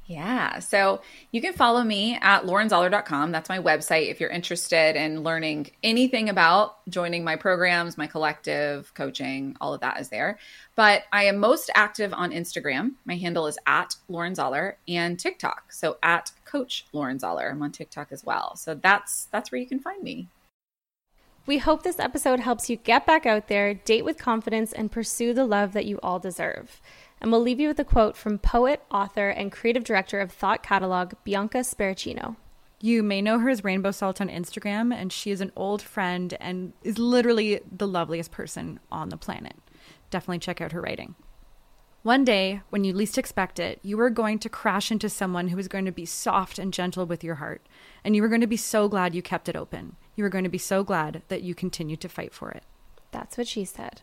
Yeah. So you can follow me at laurenzoller.com. That's my website if you're interested in learning anything about joining my programs, my collective, coaching, all of that is there. But I am most active on Instagram. My handle is at Lauren Zoller and TikTok. So at Coach Lauren Zoller. I'm on TikTok as well. So that's that's where you can find me. We hope this episode helps you get back out there, date with confidence, and pursue the love that you all deserve. And we'll leave you with a quote from poet, author, and creative director of Thought Catalog, Bianca Sparacino. You may know her as Rainbow Salt on Instagram, and she is an old friend and is literally the loveliest person on the planet. Definitely check out her writing. One day, when you least expect it, you are going to crash into someone who is going to be soft and gentle with your heart. And you are going to be so glad you kept it open. You are going to be so glad that you continued to fight for it. That's what she said.